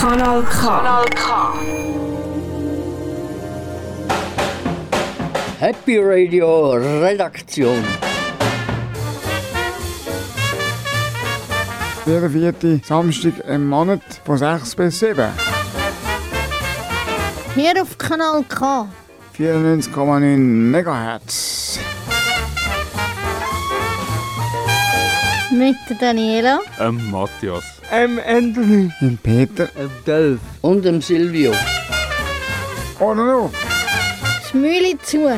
Kanal K. Kanal K. Happy Radio Redaktion. Jeder vierte Samstag im Monat von 6 bis 7. Hier auf Kanal K. 94,9 MHz. Mit der Daniela. Ähm, Matthias. M. Anthony. Im Peter. Im Delf. Und dem Silvio. Oder noch? Das Mühle zu.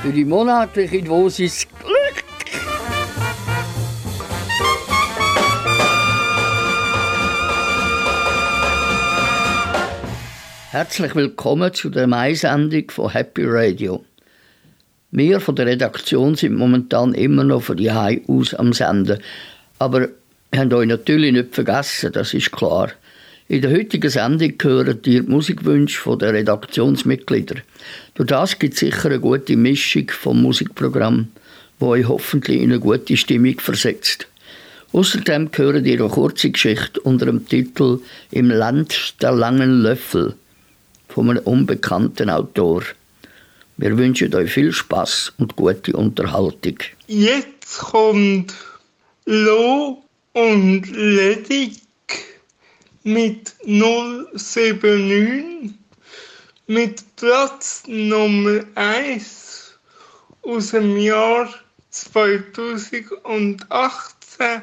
Für die monatliche Dosis Glück. Herzlich willkommen zu der Mai-Sendung von Happy Radio. Wir von der Redaktion sind momentan immer noch von die aus am Senden. Aber wir haben euch natürlich nicht vergessen, das ist klar. In der heutigen Sendung hören ihr die Musikwünsche der Redaktionsmitglieder. Durch das gibt es sicher eine gute Mischung vom Musikprogramm, wo euch hoffentlich in eine gute Stimmung versetzt. Außerdem hören ihr eine kurze Geschichte unter dem Titel Im Land der langen Löffel von einem unbekannten Autor. Wir wünschen euch viel Spaß und gute Unterhaltung. Jetzt kommt Lo und Ledig mit 079 mit Platz Nummer 1 aus dem Jahr 2018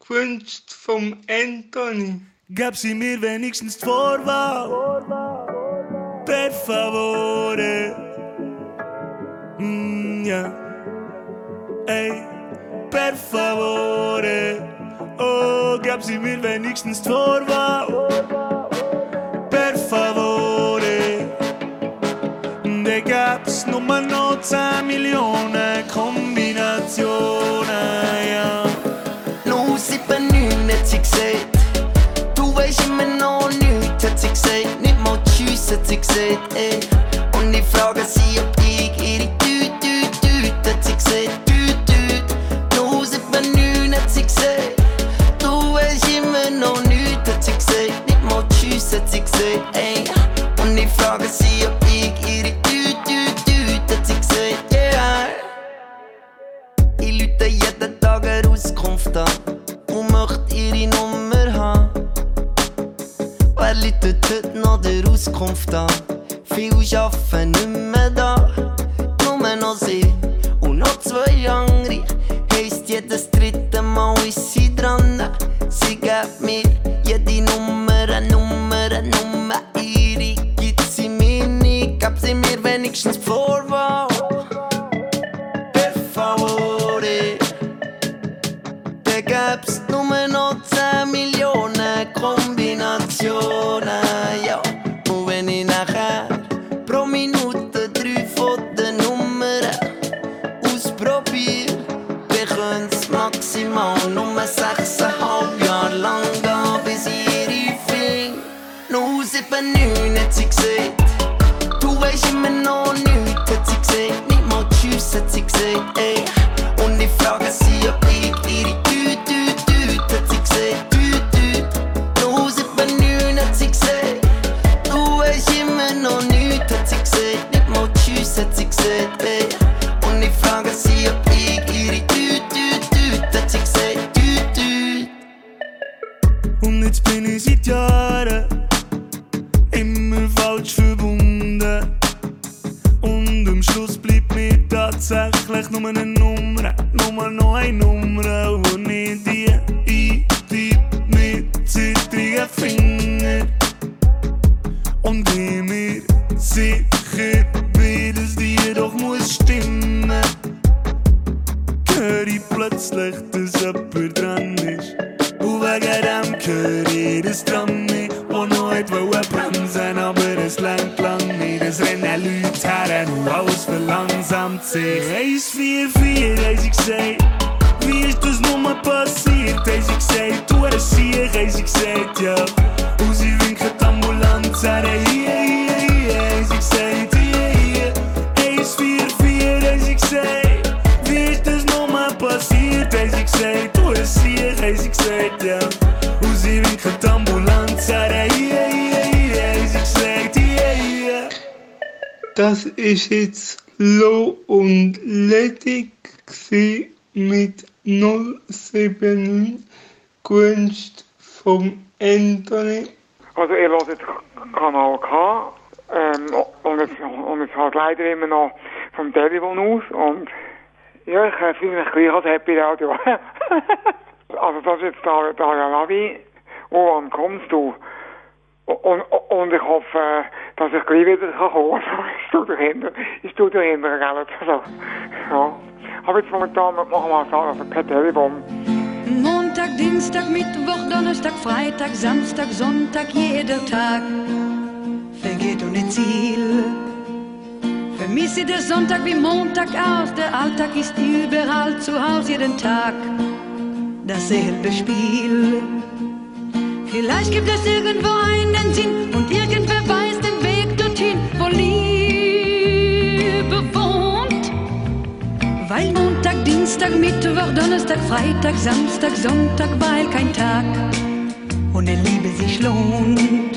gewünscht vom Anthony. Gab sie mir wenigstens die Vorwahl? Per favore. Mm, ja. Ey, per favore. Gab sie mir wenigstens Vorwahl? Per favore. Da gab's nur noch 10 Millionen Kombinationen, ja. 079 hat sie gesagt. Du weißt immer noch nichts, hat sie gesagt. Nicht mal Tschüss, hat sie gesagt, ey. Und ich frage sie, ob leider immer noch vom Telefon aus und ja, ich fühle mich gleich als Happy Radio. also das ist jetzt Daria Lavi. Oh, wann kommst du? Und, und ich hoffe, dass ich gleich wieder kann kommen kann. ich tue dahinter, ich tue dahinter, gell? Also, ja. Aber jetzt momentan machen wir mal sagen, also per Telefon. Montag, Dienstag, Mittwoch, Donnerstag, Freitag, Samstag, Sonntag, jeder Tag vergeht ohne Ziel. Mich sieht der Sonntag wie Montag aus, der Alltag ist überall zu Hause jeden Tag dasselbe Spiel. Vielleicht gibt es irgendwo einen Sinn und irgendwer weiß den Weg dorthin, wo Liebe wohnt. Weil Montag, Dienstag, Mittwoch, Donnerstag, Freitag, Samstag, Sonntag, weil kein Tag ohne Liebe sich lohnt.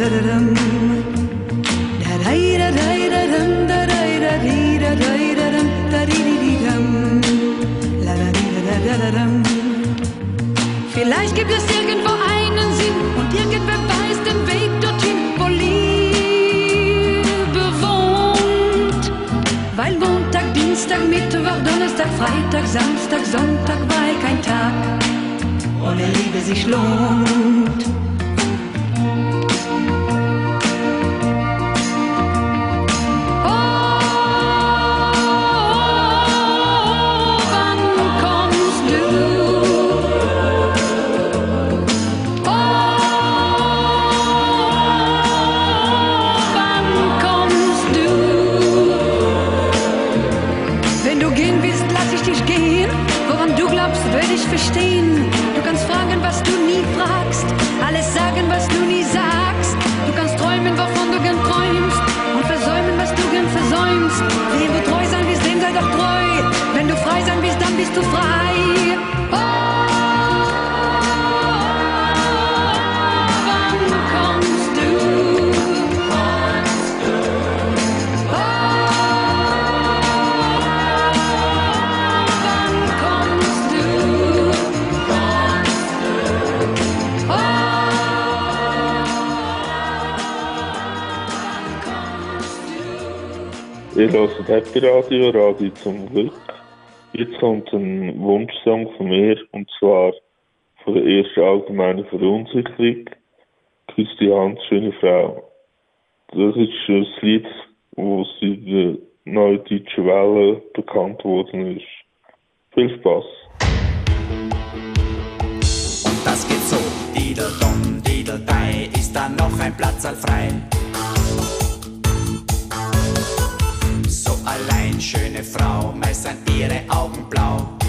Vielleicht und irgendwer weiß den Weg dorthin, wo Liebe wohnt. Weil Montag, Dienstag, Mittwoch, Donnerstag, Freitag, Samstag, Sonntag, weil kein Tag ohne Liebe sich lohnt. Ihr hört Happy Radio, Radio zum Glück. Jetzt kommt ein Wunschsong von mir, und zwar von der ersten allgemeinen Verunsicherung. Küss die Hand, schöne Frau. Das ist das Lied, das in der neuen deutschen Welle bekannt worden ist. Viel Spaß. Und das geht so, Didel Dom, Didel Dei, ist da noch ein Platz frei? Sind ihre Augen blau.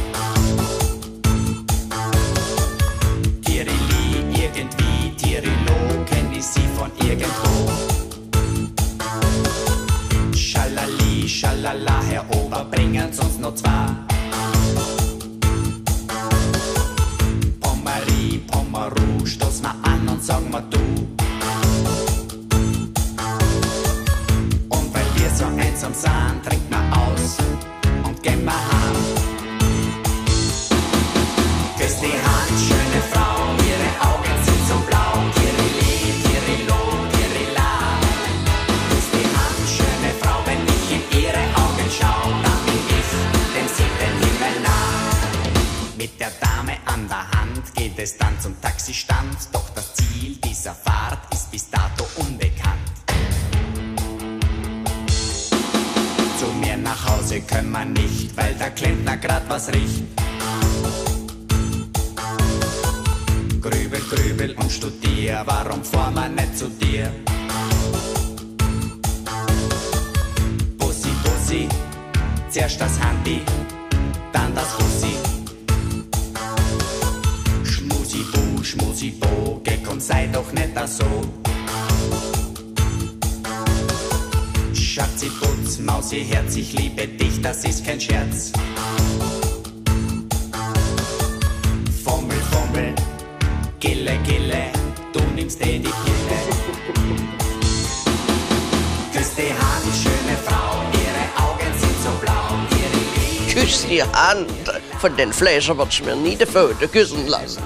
Von den Fläschern wird's mir nie die Pfote küssen lassen.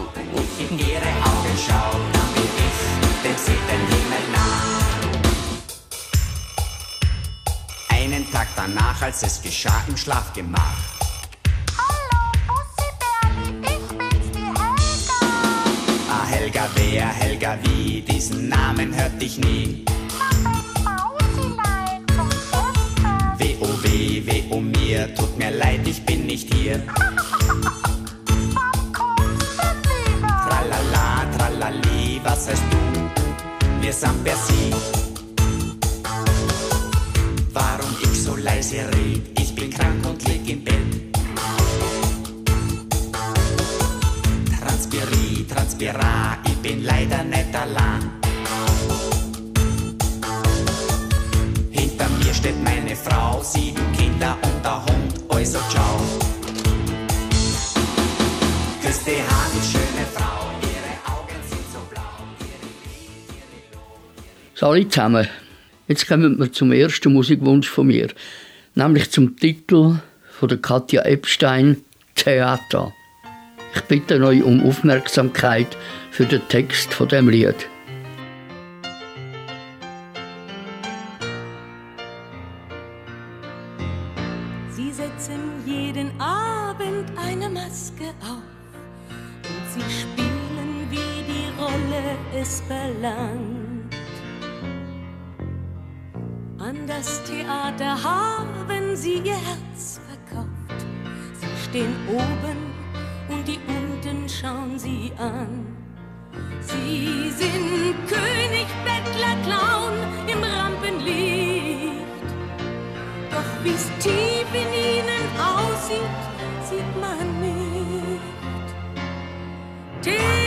in ihre Augen schau, dann bin ich dem siebten Himmel nah. Einen Tag danach, als es geschah im Schlafgemach. Ah, Helga wer, Helga wie, diesen Namen hörte ich nie. Weh, oh weh, weh, oh mir, tut mir leid, ich bin nicht hier. was heißt du? Wir sind per Sie. Warum ich so leise red? Ich bin krank und lieg im Bett. Transpiri, transpira, ich bin leider nicht allein. Hinter mir steht meine Frau, sieben Kinder und der Hund, also ciao. Küss Salut zusammen. Jetzt kommen wir zum ersten Musikwunsch von mir, nämlich zum Titel von der Katja Epstein Theater. Ich bitte euch um Aufmerksamkeit für den Text von dem Lied. Sie setzen jeden Abend eine Maske auf und sie spielen, wie die Rolle es verlangt. Das Theater haben sie ihr Herz verkauft. Sie stehen oben und die unten schauen sie an. Sie sind König, Bettler, Clown im Rampenlicht. Doch wie's tief in ihnen aussieht, sieht man nicht. Theater,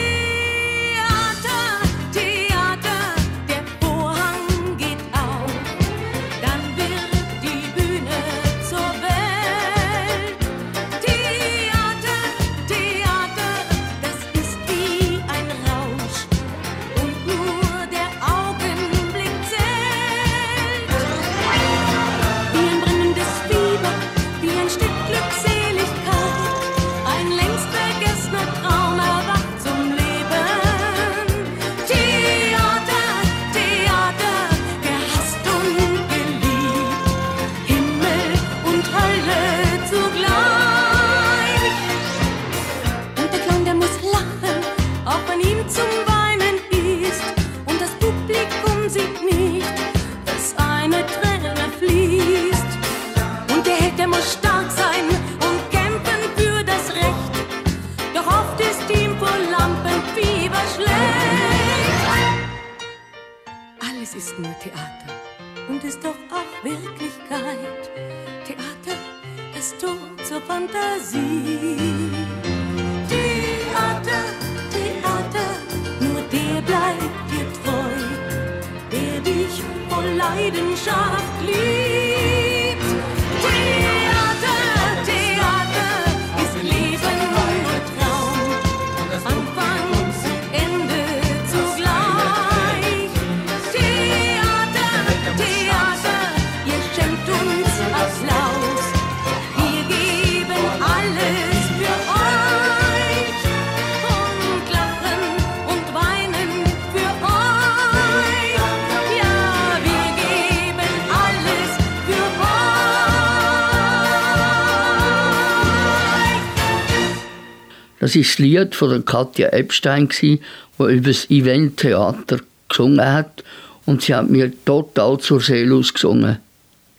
Das ist das Lied von der Katja Epstein, die über das Eventtheater gesungen hat. Und sie hat mir total zur Seele ausgesungen.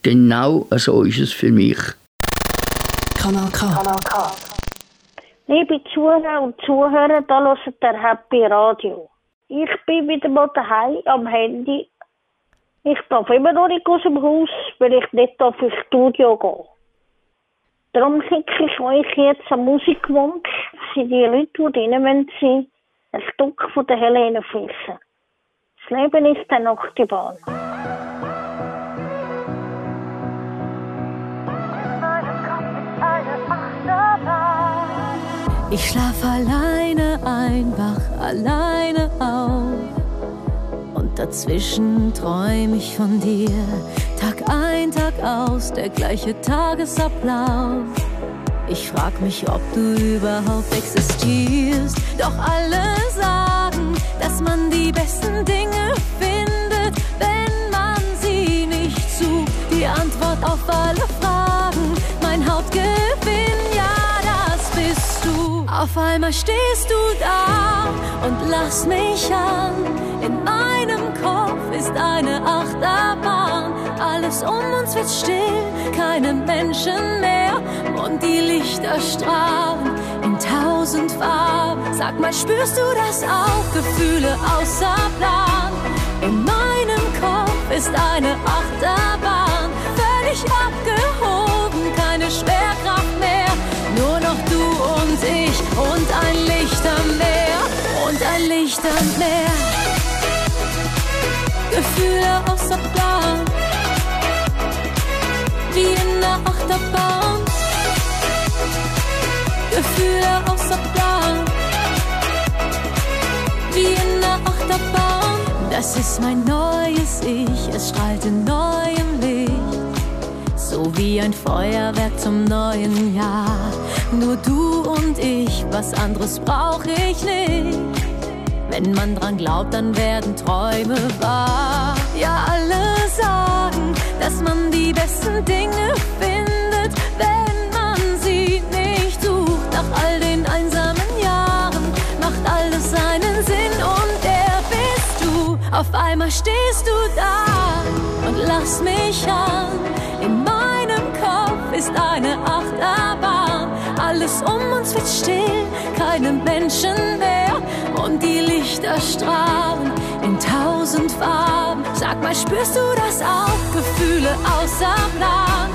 Genau so ist es für mich. Kanal K. Kanal K. Liebe Zuhörer und Zuhörer, da hört der Happy Radio. Ich bin wieder mal daheim am Handy. Ich darf immer noch nicht aus dem Haus, weil ich nicht auf ins Studio gehe. Darum schicke ich euch jetzt einen Musikwunsch für die Leute, die drinnen wollen sein, ein Stück von der Helene Fischer. Das Leben ist eine Achterbahn. Ich schlaf alleine ein, wach alleine auf. Dazwischen träum ich von dir. Tag ein, Tag aus, der gleiche Tagesablauf. Ich frag mich, ob du überhaupt existierst. Doch alle sagen, dass man die besten Dinge findet, wenn man sie nicht sucht. Die Antwort auf alle Fragen, Auf einmal stehst du da und lass mich an. In meinem Kopf ist eine Achterbahn. Alles um uns wird still, keine Menschen mehr. Und die Lichter strahlen in tausend Farben. Sag mal, spürst du das auch? Gefühle außer Plan. In meinem Kopf ist eine Achterbahn. Völlig abgehoben, Gefühle außer Plan. Wie in der Achterbahn. Gefühle außer Plan. Wie in der Achterbahn. Das ist mein neues Ich, es strahlt in neuem Licht. So wie ein Feuerwerk zum neuen Jahr. Nur du und ich, was anderes brauch ich nicht. Wenn man dran glaubt, dann werden Träume wahr. Ja, alle sagen, dass man die besten Dinge findet, wenn man sie nicht sucht. Nach all den einsamen Jahren macht alles seinen Sinn und der bist du. Auf einmal stehst du da und lass mich an. In meinem Kopf ist eine Achterbahn. Alles um uns wird still, keine Menschen mehr. Und die Lichter strahlen in tausend Farben. Sag mal, spürst du das auch? Gefühle außer Plan.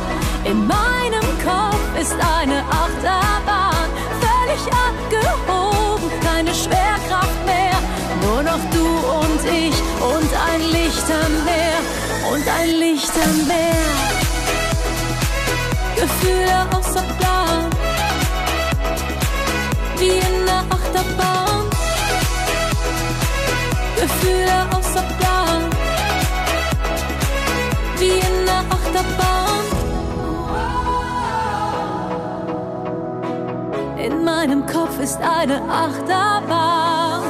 In meinem Kopf ist eine Achterbahn. Völlig abgehoben, keine Schwerkraft mehr. Nur noch du und ich und ein Licht am Meer. Und ein Licht am Meer. Gefühle außer Plan. Wie in der Achterbahn. Gefühle außer Plan. Wie in der Achterbahn. In meinem Kopf ist eine Achterbahn.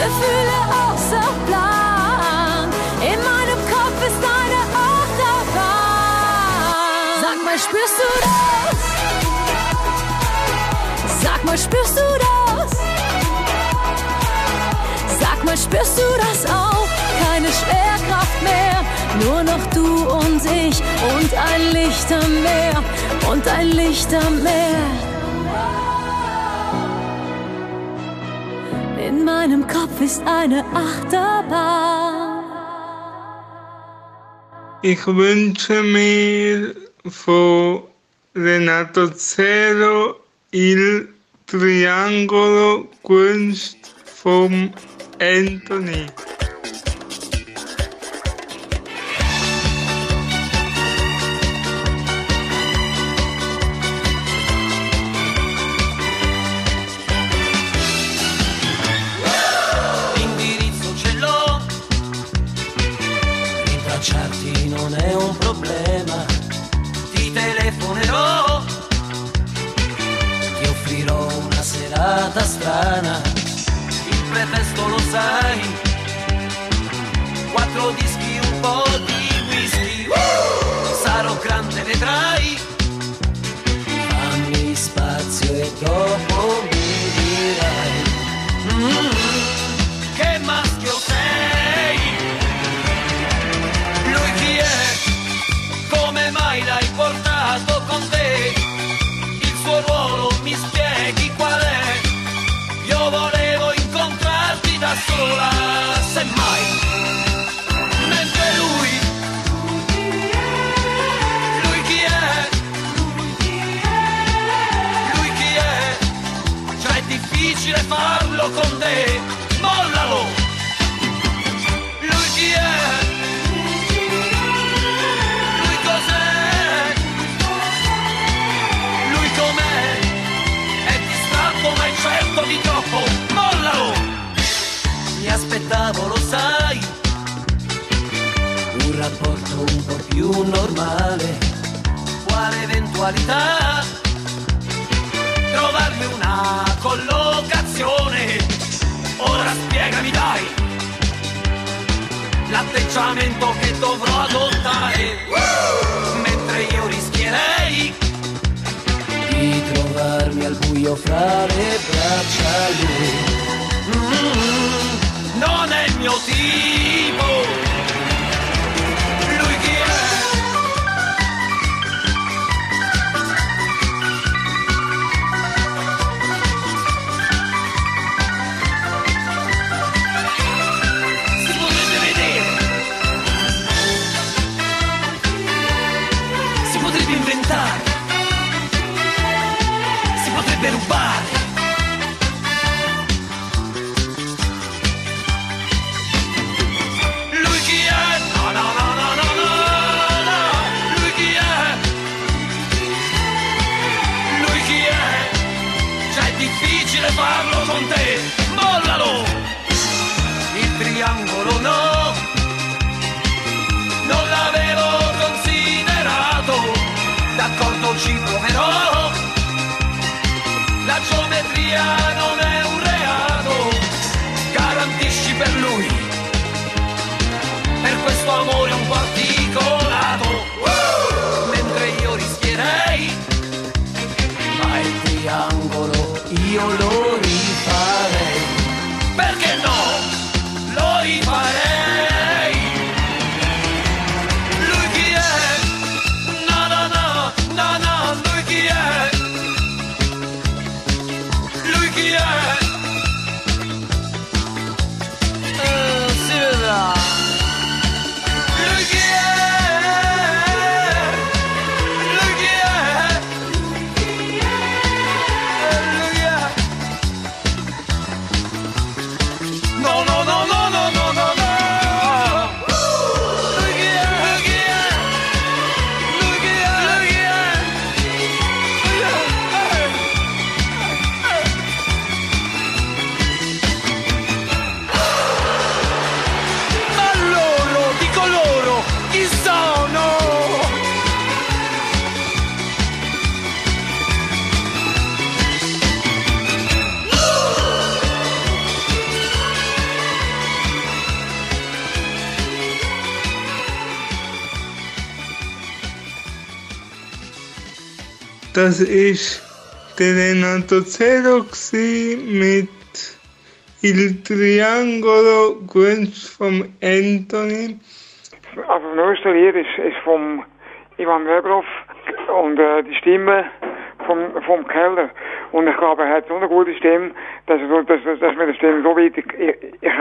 Gefühle außer Plan. In meinem Kopf ist eine Achterbahn. Sag mal, spürst du das? Mal, spürst du das? Sag mal, spürst du das auch? Keine Schwerkraft mehr, nur noch du und ich und ein Licht am Meer und ein Licht am Meer. In meinem Kopf ist eine Achterbahn. Ich wünsche mir von Renato Zero Il Triangolo gewünscht vom Anthony. sai. Quattro dischi, un po' di whisky. Sarò grande, vedrai. Fammi spazio e dormi rapporto un po' più normale. Quale eventualità? Trovarmi una collocazione. Ora spiegami dai l'atteggiamento che dovrò adottare. Mentre io rischierei di trovarmi al buio fra le braccia lui. Mm, non è il mio tipo. pero vamos. piano das ist der Renato Zero mit Il Triangolo Grinch von Anthony. Also das neueste Lied ist, ist vom Ivan Weberhoff und äh, die Stimme vom, vom Keller. Und ich glaube, er hat so eine gute Stimme, dass, dass, dass mir die Stimme so weit ich, ich, ich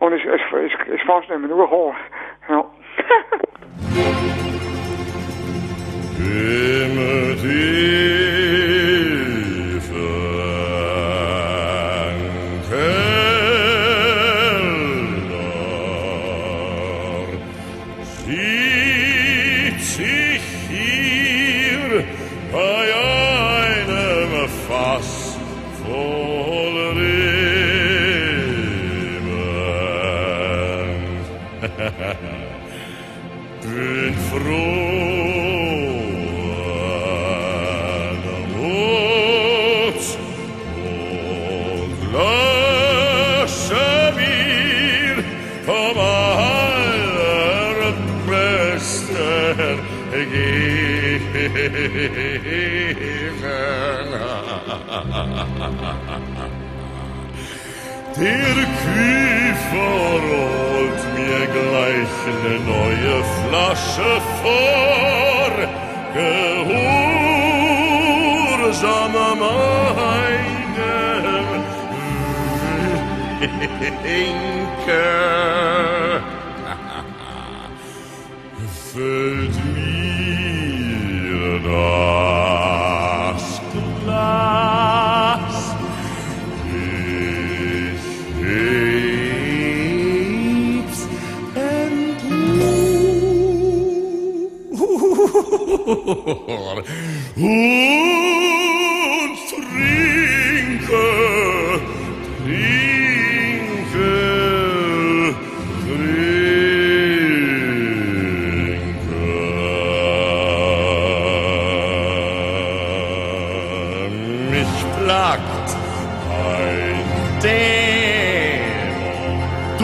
und es ist, ist, ist fast nicht mehr durchgekommen. Ja.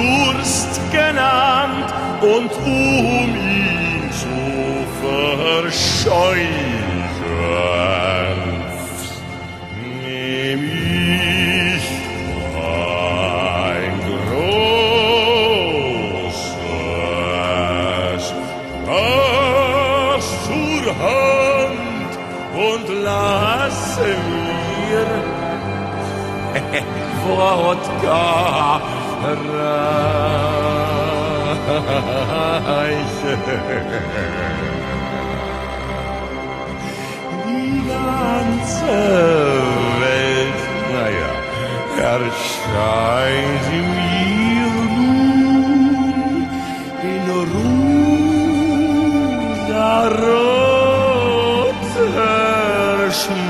Durst genannt, und um ihn zu verscheuchen, nehm ich ein großes Glas zur Hand und lasse mir Wodka Die ganze Welt, naja, erscheint mir nun in rosa-roter Schm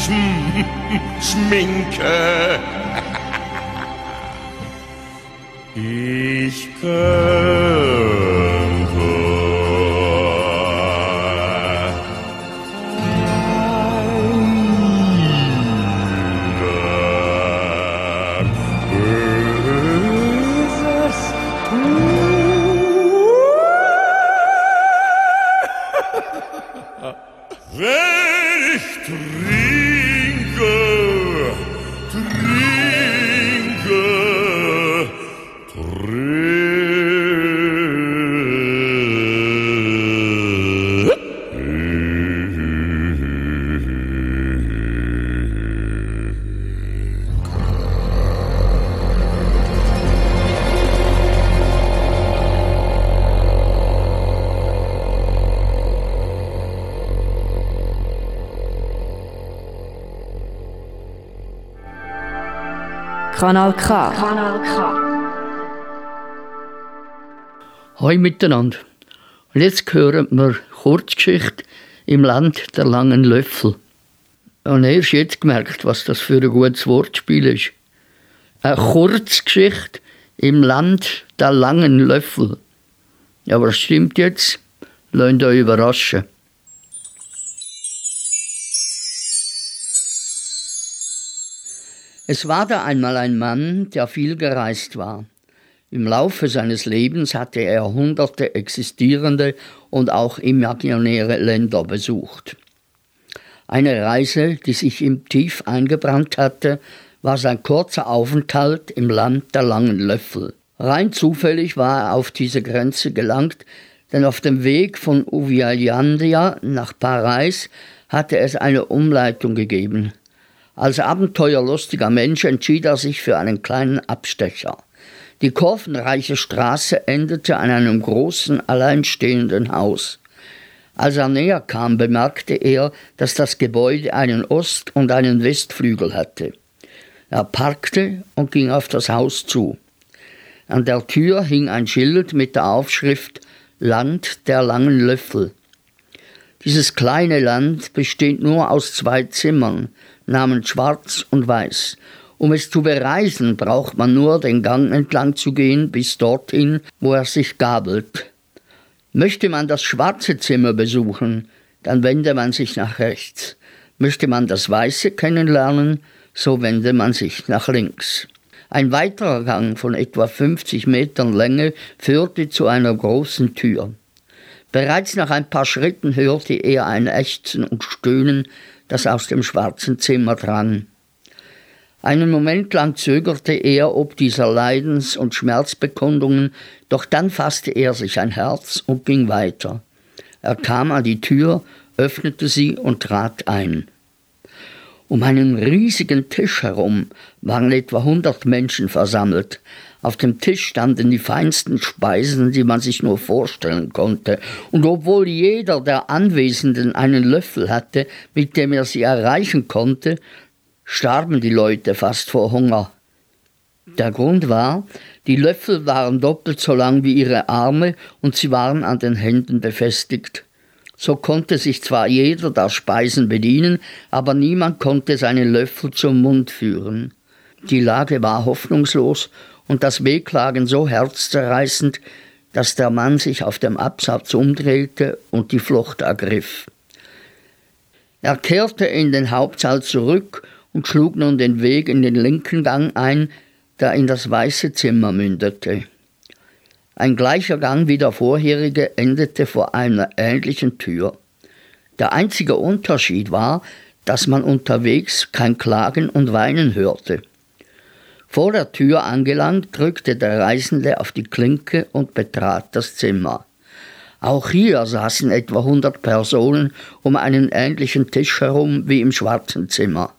Schm Schminke. Ich Kanal K. Kanal K. Hoi miteinander. Und jetzt hören wir Kurzgeschichte im Land der langen Löffel. Und erst jetzt gemerkt, was das für ein gutes Wortspiel ist. Eine Kurzgeschichte im Land der langen Löffel. Ja, aber das stimmt jetzt. Lasst euch überraschen. Es war da einmal ein Mann, der viel gereist war. Im Laufe seines Lebens hatte er hunderte existierende und auch imaginäre Länder besucht. Eine Reise, die sich ihm tief eingebrannt hatte, war sein kurzer Aufenthalt im Land der langen Löffel. Rein zufällig war er auf diese Grenze gelangt, denn auf dem Weg von Uvialandia nach Paris hatte es eine Umleitung gegeben. Als abenteuerlustiger Mensch entschied er sich für einen kleinen Abstecher. Die kurvenreiche Straße endete an einem großen, alleinstehenden Haus. Als er näher kam, bemerkte er, dass das Gebäude einen Ost- und einen Westflügel hatte. Er parkte und ging auf das Haus zu. An der Tür hing ein Schild mit der Aufschrift Land der langen Löffel. Dieses kleine Land besteht nur aus zwei Zimmern, namens Schwarz und Weiß. Um es zu bereisen, braucht man nur den Gang entlang zu gehen bis dorthin, wo er sich gabelt. Möchte man das schwarze Zimmer besuchen, dann wende man sich nach rechts. Möchte man das weiße kennenlernen, so wende man sich nach links. Ein weiterer Gang von etwa 50 Metern Länge führte zu einer großen Tür. Bereits nach ein paar Schritten hörte er ein Ächzen und Stöhnen, das aus dem schwarzen Zimmer drang. Einen Moment lang zögerte er ob dieser Leidens- und Schmerzbekundungen, doch dann fasste er sich ein Herz und ging weiter. Er kam an die Tür, öffnete sie und trat ein. Um einen riesigen Tisch herum waren etwa hundert Menschen versammelt. Auf dem Tisch standen die feinsten Speisen, die man sich nur vorstellen konnte, und obwohl jeder der Anwesenden einen Löffel hatte, mit dem er sie erreichen konnte, starben die Leute fast vor Hunger. Der Grund war, die Löffel waren doppelt so lang wie ihre Arme und sie waren an den Händen befestigt. So konnte sich zwar jeder der Speisen bedienen, aber niemand konnte seinen Löffel zum Mund führen. Die Lage war hoffnungslos und das Wehklagen so herzzerreißend, dass der Mann sich auf dem Absatz umdrehte und die Flucht ergriff. Er kehrte in den Hauptsaal zurück und schlug nun den Weg in den linken Gang ein, der in das weiße Zimmer mündete. Ein gleicher Gang wie der vorherige endete vor einer ähnlichen Tür. Der einzige Unterschied war, dass man unterwegs kein Klagen und Weinen hörte. Vor der Tür angelangt, drückte der Reisende auf die Klinke und betrat das Zimmer. Auch hier saßen etwa 100 Personen um einen ähnlichen Tisch herum wie im schwarzen Zimmer.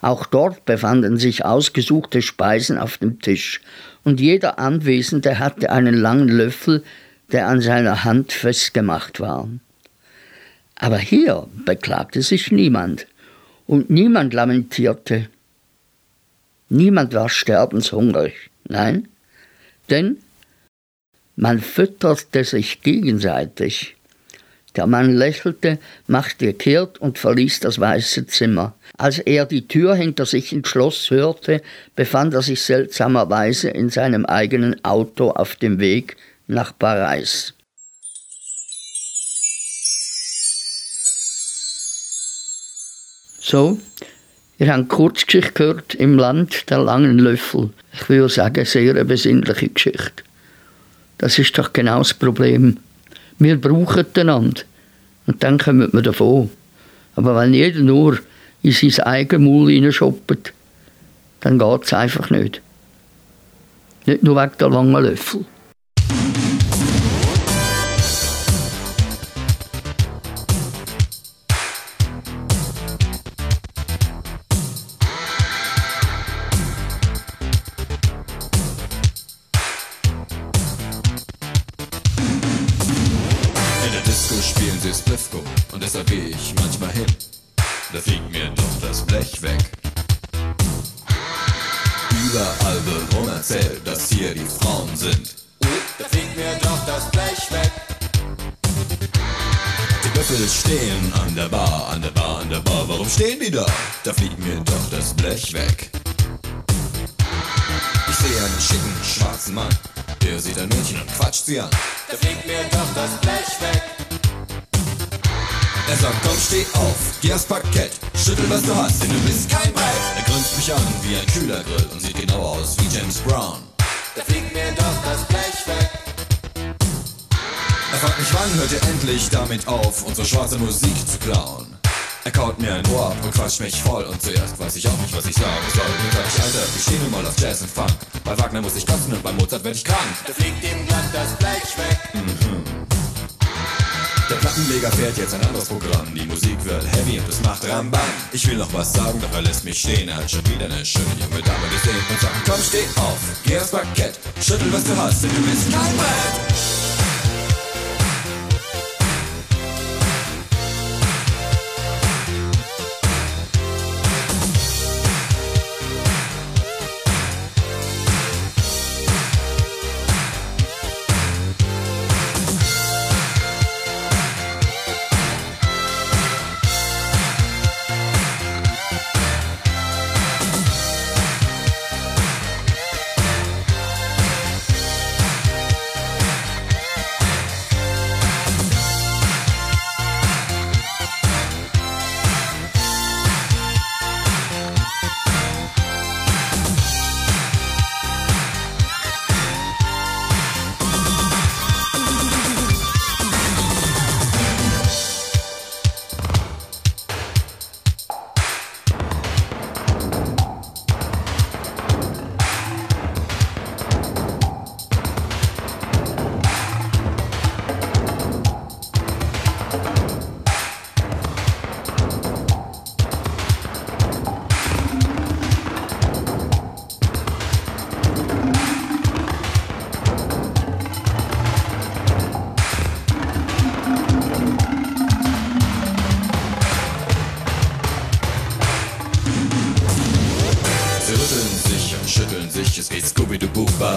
Auch dort befanden sich ausgesuchte Speisen auf dem Tisch, und jeder Anwesende hatte einen langen Löffel, der an seiner Hand festgemacht war. Aber hier beklagte sich niemand, und niemand lamentierte. Niemand war sterbenshungrig, nein, denn man fütterte sich gegenseitig. Der Mann lächelte, machte kehrt und verließ das weiße Zimmer. Als er die Tür hinter sich ins Schloss hörte, befand er sich seltsamerweise in seinem eigenen Auto auf dem Weg nach Paris. So, ihr habt Kurzgeschichte gehört im Land der langen Löffel. Ich würde sagen, sehr eine besinnliche Geschichte. Das ist doch genau das Problem. Wir brauchen einander. Und dann kommen wir davon. Aber wenn jeder nur in sein eigenes Maul hineinschoppt, dann geht es einfach nicht. Nicht nur wegen der langen Löffel. Stehen die da? Da fliegt mir doch das Blech weg. Ich sehe einen schicken schwarzen Mann. Der sieht ein Mädchen und quatscht sie an. Da fliegt mir doch das Blech weg. Er sagt, komm, steh auf, geh aufs Parkett, schüttel, was du hast, denn du bist kein Brett. Er grinst mich an wie ein Kühlergrill und sieht genau aus wie James Brown. Da fliegt mir doch das Blech weg. Er fragt mich, wann hört ihr endlich damit auf, unsere schwarze Musik zu klauen? Er kaut mir ein Ohr ab und quatscht mich voll und zuerst weiß ich auch nicht, was ich sagen soll. Dann sag ich, Alter, wir stehen nun mal auf Jazz und Funk. Bei Wagner muss ich kotzen und bei Mozart werd ich krank. Da fliegt ihm glatt das Blech weg. Mhm. Der Plattenleger fährt jetzt ein anderes Programm. Die Musik wird heavy und es macht Rambam. Ich will noch was sagen, doch er lässt mich stehen. Er hat schon wieder eine schöne junge Dame gesehen und sagt, komm, steh auf, geh aufs Parkett, schüttel, was du hast, denn du bist kein Brett.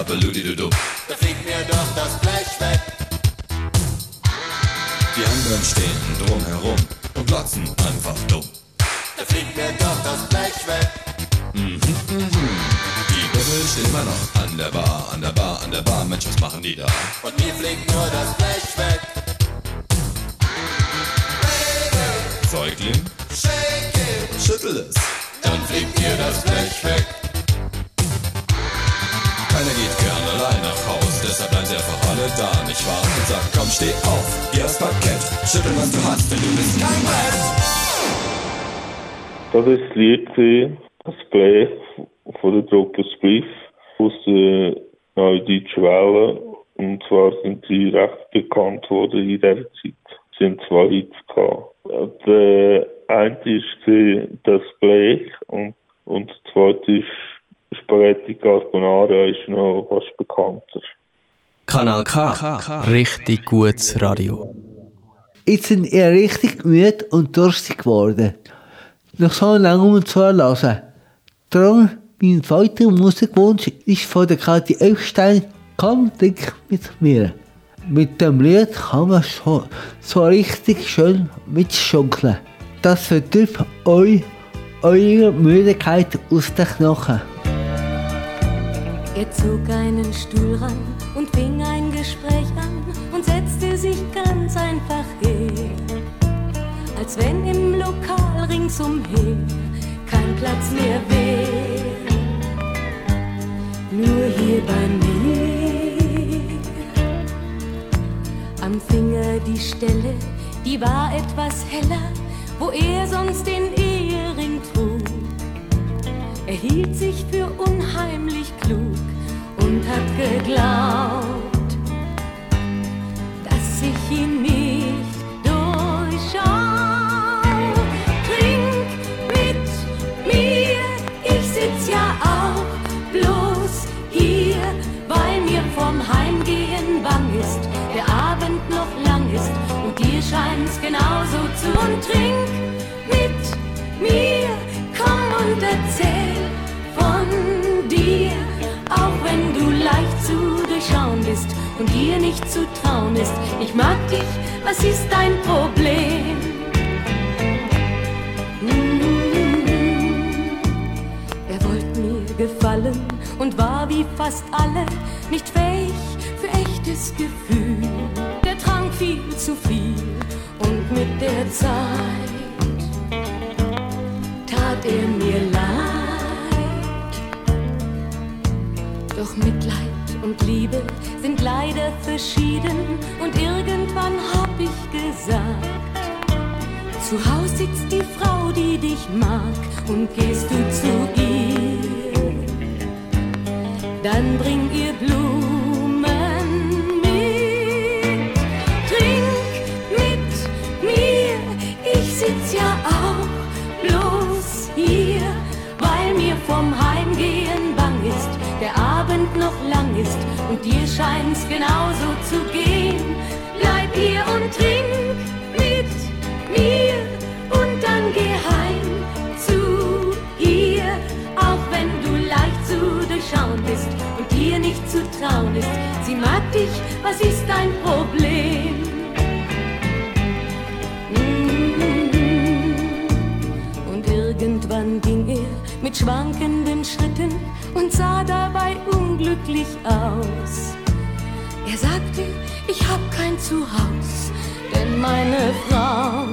Babeludi-Doo. Da fliegt mir doch das Blech weg. Die anderen stehen drumherum und glotzen einfach dumm. Da fliegt mir doch das Blech weg. Mhm, mhm. Die Bubbel stehen immer noch an der Bar, an der Bar, an der Bar. Mensch, was machen die da? Und mir fliegt nur das Blech weg. Säugling, shake it, schüttel es, dann fliegt dir das Blech weg. Keiner geht gern allein nach Haus, deshalb bleiben sie einfach alle da, nicht wahr? Und sagt, komm, steh auf, geh aufs Parkett, schüttel was du hast, denn du bist kein Brett. Das ist das Lied, das Play von der Truppe Spliff aus der Neuen Deutschen Welle. Und zwar sind sie recht bekannt worden in dieser Zeit. Sie haben zwei Hits gehabt. Der eine war das Blech und, und der zweite ist Spaghetti Carbonara, ist noch fast bekannter. Kanal K. Richtig gutes Radio. Jetzt sind ihr richtig müde und durstig geworden. Nach so langem Zuhören. Darum, mein zweiter Musikwunsch ist von der Kathi Elfstein, komm, trink mit mir. Mit dem Lied kann man schon so richtig schön mitschunkeln. Das verdirbt euch eure Müdigkeit aus den Knochen. Er zog einen Stuhl ran und fing ein Gespräch an und setzte sich ganz einfach hin. Als wenn im Lokal ringsumher kein Platz mehr wäre. Nur hier bei mir. Am Finger die Stelle, die war etwas heller, wo er sonst den trug. Er hielt sich für unheimlich klug und hat geglaubt, dass ich ihn nicht durchschau. Trink mit mir, ich sitz ja auch bloß hier, weil mir vom Heimgehen bang ist, der Abend noch lang ist und dir scheint's genauso zu. Und trink mit mir, und erzähl von dir, auch wenn du leicht zu durchschauen bist und dir nicht zu trauen ist. Ich mag dich, was ist dein Problem? Mm. Er wollte mir gefallen und war wie fast alle nicht fähig für echtes Gefühl. Der trank viel zu viel und mit der Zeit er mir leid. Doch Mitleid und Liebe sind leider verschieden und irgendwann hab ich gesagt, zu Haus sitzt die Frau, die dich mag und gehst du zu ihr, dann bring ihr Blumen und dir scheint's genauso zu gehen. Bleib hier und trink mit mir und dann geh heim zu ihr, auch wenn du leicht zu durchschauen bist und dir nicht zu trauen ist. Sie mag dich, was ist dein Problem? Und irgendwann ging er mit schwankenden Schritten und sah dabei unglücklich aus. Er sagte, ich hab kein Zuhause, denn meine Frau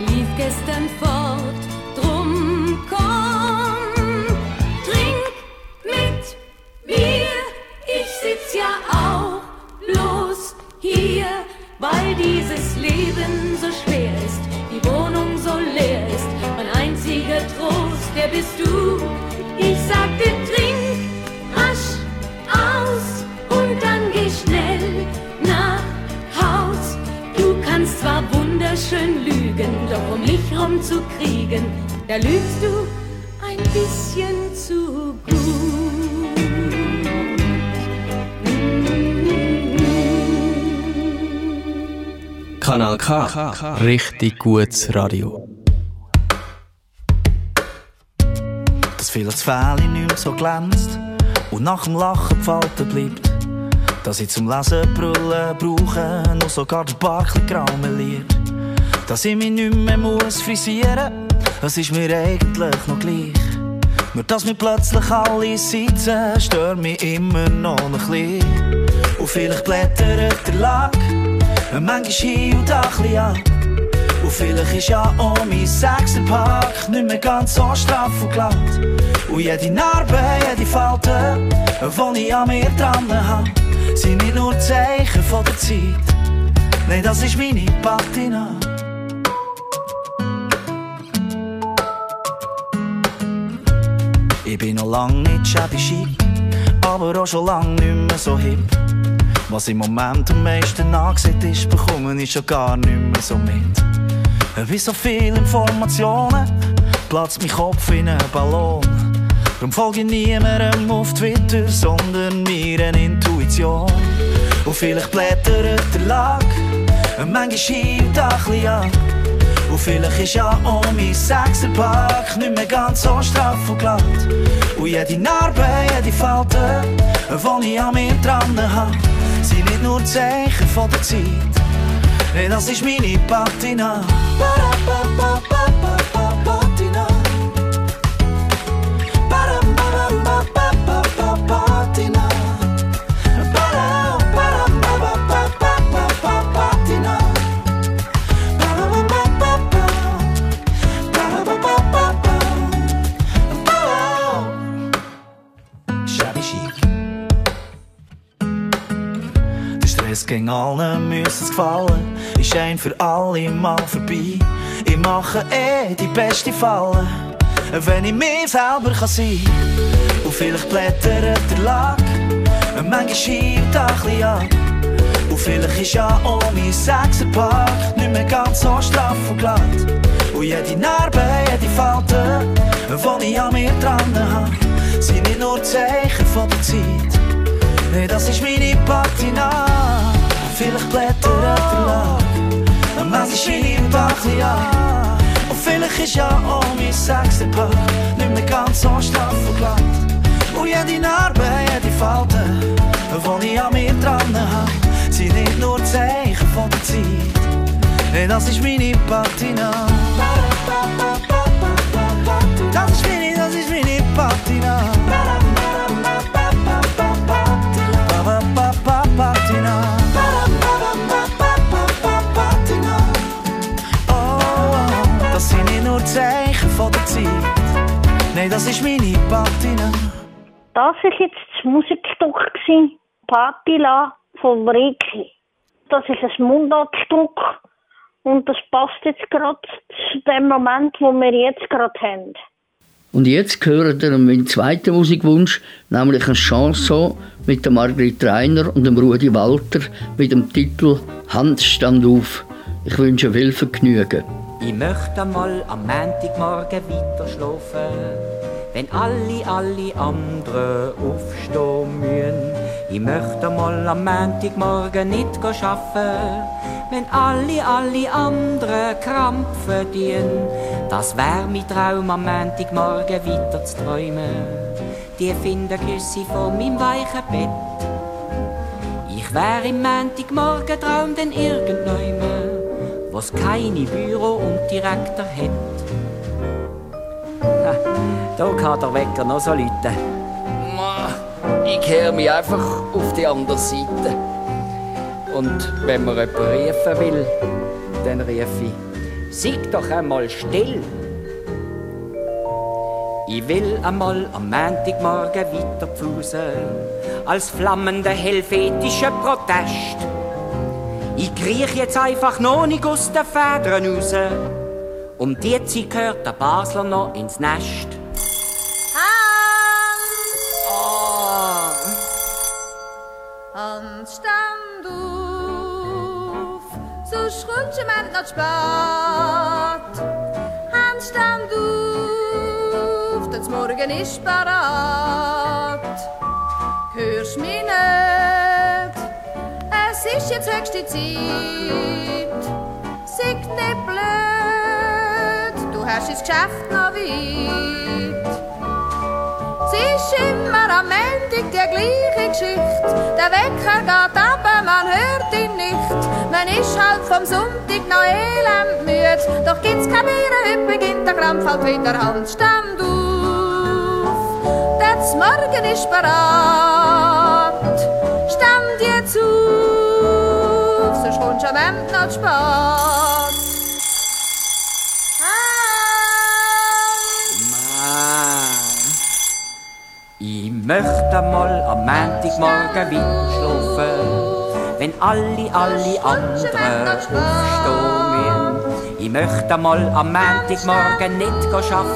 lief gestern fort. Drum komm, doch um mich rumzukriegen, da lügst du ein bisschen zu gut. Kanal K. Richtig gutes Radio. dass vieles Fähle nicht mehr so glänzt und nach dem Lachen gefalten bleibt. Dass ich zum Lesen brüllen brauche, noch sogar der Barkli graumeliert. Dass ich mich nicht mehr muss frisieren, das ist mir eigentlich noch gleich. Nur dass mir plötzlich alle sitzen, stört mich immer noch ein bisschen. Und vielleicht blättert der Lack, manchmal hier und da ein ab. Und vielleicht ist ja auch mein Sechserpack nicht mehr ganz so straff und glatt. Und jede Narbe, jede Falte, die ich an mir dran habe, sind nicht nur Zeichen von der Zeit. Nein, das ist meine Patina. Ich bin noch lang nicht shabby chic, aber auch schon lang nicht mehr so hip. Was im Moment am meisten angesehen ist, bekomme ich schon gar nicht mehr so mit. Wie so viele Informationen platzt mein Kopf in einen Ballon. Darum folge ich niemandem auf Twitter, sondern mir eine Intuition. Und vielleicht blättert der Lack, manchmal schiebt ein bisschen ab. Und vielleicht ist ja auch mein Sechserpack nicht mehr ganz so straff und glatt. Und jede Narbe, jede Falte, die ich an mir dran habe, sind nicht nur Zeichen von der Zeit. Nee, das ist meine Patina. Patina. Gegen allen es gefallen. Ist ein für alle Mal vorbei. Ich mache eh die beste Falle, wenn ich mir selber kann sein Und vielleicht blättert der Lack, manchmal schiebt ein bisschen ab. Und vielleicht ist ja auch mein Sechserpack nicht mehr ganz so straff und glatt. Und jede Narbe, jede Falte, die ich an mir dran habe, sind nicht nur Zeichen von der Zeit. Nee, das ist meine Patina. Vielleicht blättert der Lack, manchmal schiebt er ein bisschen ab. Und vielleicht ist ja auch mein Sechserpack nicht mehr ganz so straff und glatt. Und jede Narbe, jede Falte, die ich an mir dran habe, sind nicht nur Zeichen von der Zeit. Nee, das ist meine Patina. Das ist meine, das ist meine. Patina. Nein, das ist meine Patina. Das war jetzt das Musikstück, Patila von Riki. Das ist ein Mundartstück und das passt jetzt gerade zu dem Moment, wo wir jetzt gerade haben. Und jetzt hören wir meinen zweiten Musikwunsch, nämlich ein Chanson mit der Margrit Reiner und dem Rudi Walter mit dem Titel Hans stand auf. Ich wünsche viel Vergnügen. Ich möchte mal am Montagmorgen weiter schlafen, wenn alle, alle anderen aufstehen müssen. Ich möchte mal am Montagmorgen nicht arbeiten, wenn alle, alle anderen krampfen dienen. Das wär mein Traum am Montagmorgen weiter zu träumen. Die finden Küsse von meinem weichen Bett. Ich wär im Montagmorgen Traum denn irgendjemand, was keine Büro und Direktor hat. Ha, Da kann der Wecker noch so läuten. Ich kehre mich einfach auf die andere Seite. Und wenn man jemanden rufen will, dann rufe ich, sag doch einmal still. Ich will einmal am Montagmorgen weiter pflusen, als flammender helvetischer Protest. Ich kriech jetzt einfach noch nicht aus den Federn raus. Um die Zeit gehört der Basler noch ins Nest. Hans, stand auf, so schrunchen wir noch spät. Hans, stand auf, das Morgen ist parat. Hörst mich es ist jetzt höchste Zeit. Sei nicht blöd, du hast das Geschäft noch weit. Es ist immer am Ende die gleiche Geschichte. Der Wecker geht ab, man hört ihn nicht. Man ist halt vom Sonntag noch elend müde. Doch gibt's kein Bier, heute beginnt der Krampf halt wieder Hand. Stand auf, das Morgen ist bereit. Stand jetzt auf, du am Ende noch spät. Ich möchte mal am Montagmorgen weiter schlafen, wenn alle, alle anderen aufstehen müssen. Ich möchte mal am Montagmorgen nicht arbeiten,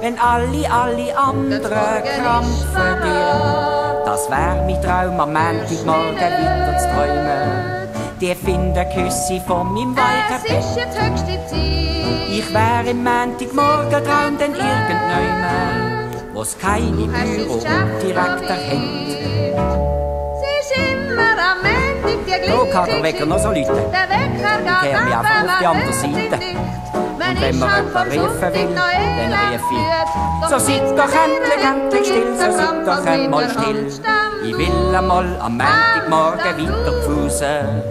wenn alle, alle anderen krampfen tun. Das wär mein Traum, am Montagmorgen weiter zu träumen die Finderküsse von meinem Walter. Es ist jetzt höchste Zeit. Ich wäre im Montagmorgen dran, denn irgendwann, wo's keine Büro direkter hat. Mendig, die Glinke. Oh, kann der Wecker noch so läuten. Der Wecker geht ab, aber die andere Seite nicht. Und wenn man vom rufen will, dann rief ich. So seid doch endlich, endlich still, so seid doch einmal still. Ich will einmal am Montagmorgen weiter pfusen,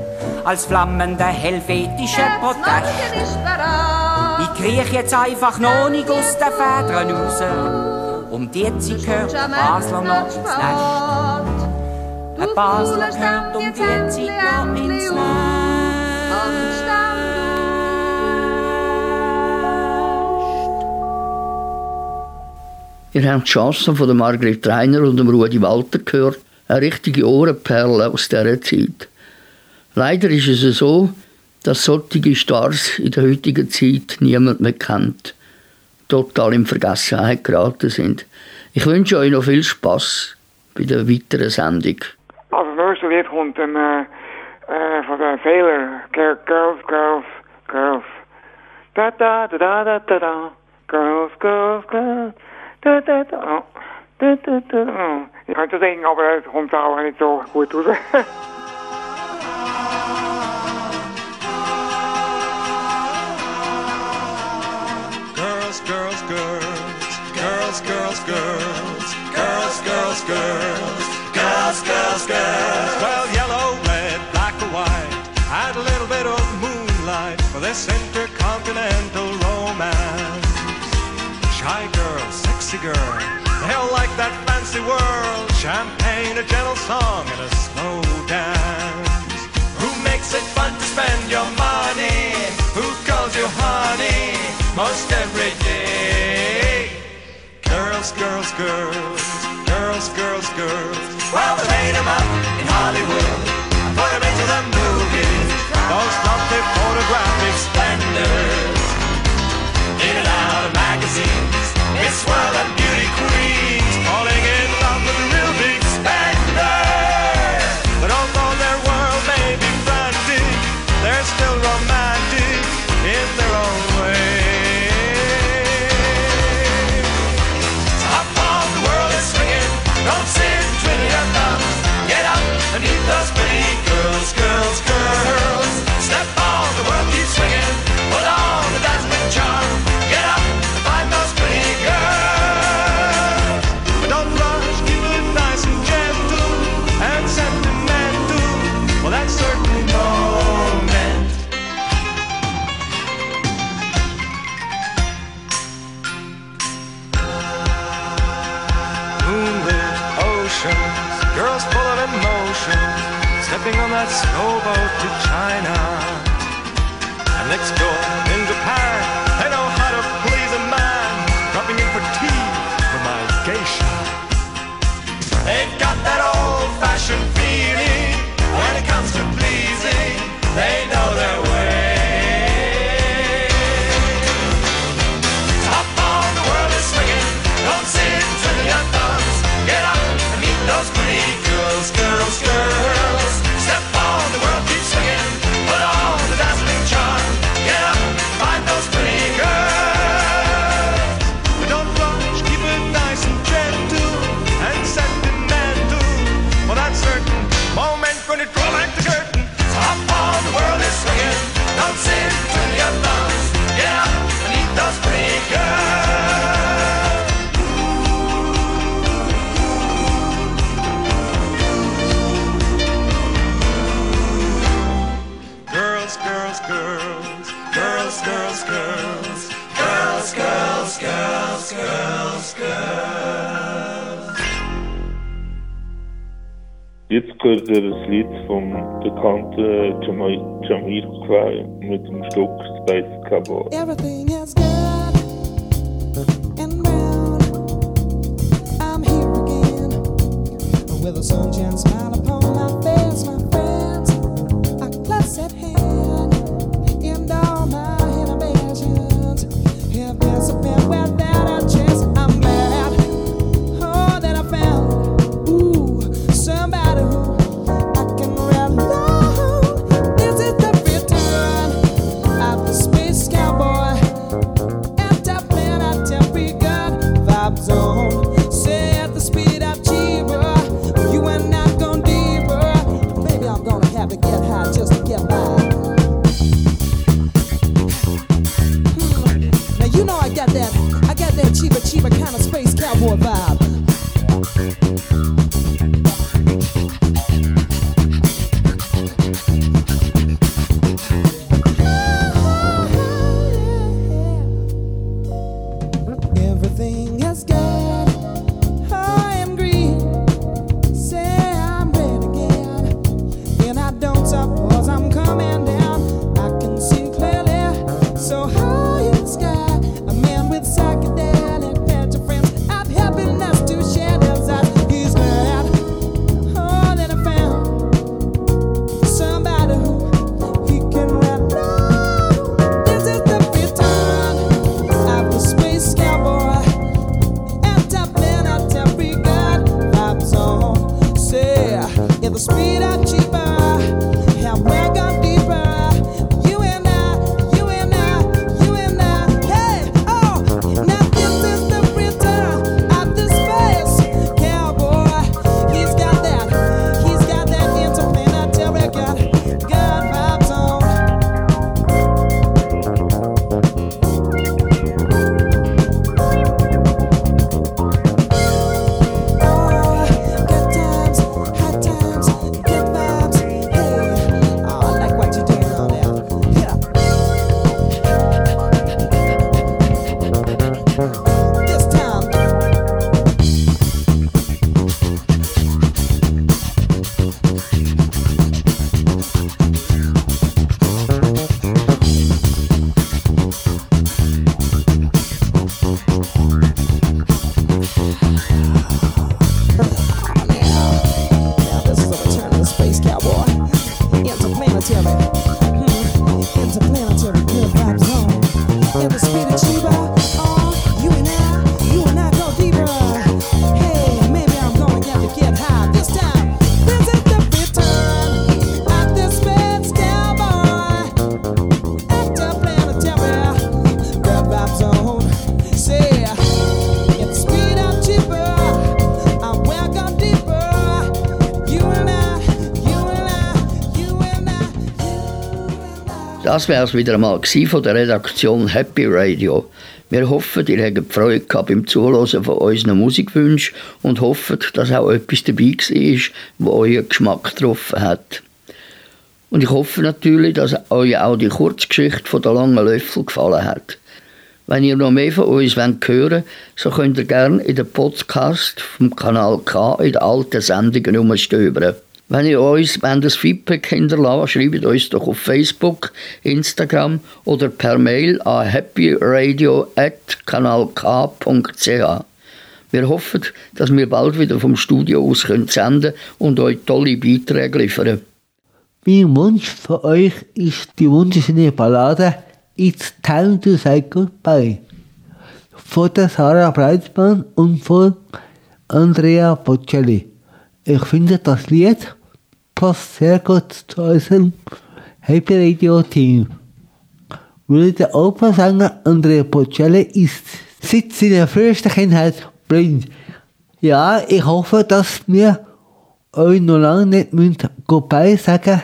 als flammender helvetischer Protest. Ich kriech jetzt einfach noch nicht aus den Federn raus. Um die Zeit gehört der Basler noch ins Nest. Ein Basler gehört um die Zeit noch ins Nest. Ihr habt die Chancen von Margret Reiner und Rudi Walter gehört. Eine richtige Ohrenperle aus dieser Zeit. Leider ist es so, dass solche Stars in der heutigen Zeit niemand mehr kennt. Total in Vergessenheit geraten sind. Ich wünsche euch noch viel Spaß bei der weiteren Sendung. Also das nächste Lied kommt ähm, äh, äh, von den Sailor. Girl- Girls, Girls, Girls. Da da da da da da. Girls, Girls, Girls. Da da da. Oh. Da da da. Oh. Ich könnte singen, aber es kommt auch nicht so gut raus. Girls, girls, girls, girls, girls, girls, girls, girls, girls, girls, girls, girls. Well, yellow, red, black or white, and a little bit of moonlight for this intercontinental sexy girl, they all like that fancy world. Champagne, a gentle song, and a slow dance. Who makes it fun to spend your money? Who calls you honey most every day? Girls, girls, girls, girls, girls, girls. Well, they made 'em up in Hollywood and put 'em into the movies. Those lovely photographic on that slow boat to China. Das Lied vom bekannten Jamiroquai mit dem Stück Space Cowboy. Everything is good and round. I'm here again with a sunshine Das wäre es wieder einmal von der Redaktion Happy Radio. Wir hoffen, ihr habt Freude gehabt beim Zuhören von unseren Musikwünschen und hoffen, dass auch etwas dabei war, wo euren Geschmack getroffen hat. Und ich hoffe natürlich, dass euch auch die Kurzgeschichte von der langen Löffel gefallen hat. Wenn ihr noch mehr von uns wollt hören so könnt ihr gerne in den Podcast vom Kanal K in den alten Sendungen umstöbern. Wenn ihr uns wollt, ein Feedback hinterlassen schreibt uns doch auf Facebook, Instagram oder per Mail an happyradio.kanalk.ch. Wir hoffen, dass wir bald wieder vom Studio aus können senden und euch tolle Beiträge liefern. Mein Wunsch für euch ist die wunderschöne Ballade It's Time to Say Goodbye von der Sarah Breitmann und von Andrea Bocelli. Ich finde das Lied passt sehr gut zu unserem Happy Radio Team. Weil der Opernsänger Andrea Bocelli ist seit seiner frühesten Kindheit blind. Ja, ich hoffe, dass wir euch noch lange nicht müssen Goodbye sagen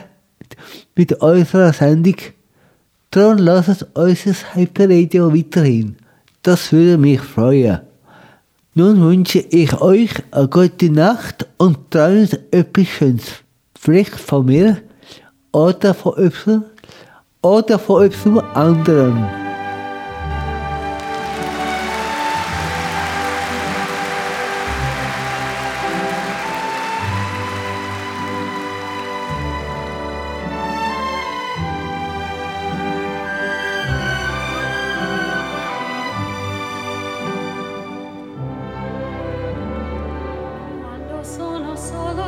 mit unserer Sendung. Darum lasst unser Hyperradio weiterhin. Das würde mich freuen. Nun wünsche ich euch eine gute Nacht und träumt etwas Schönes vielleicht von mir oder von Y oder von Y anderen. solo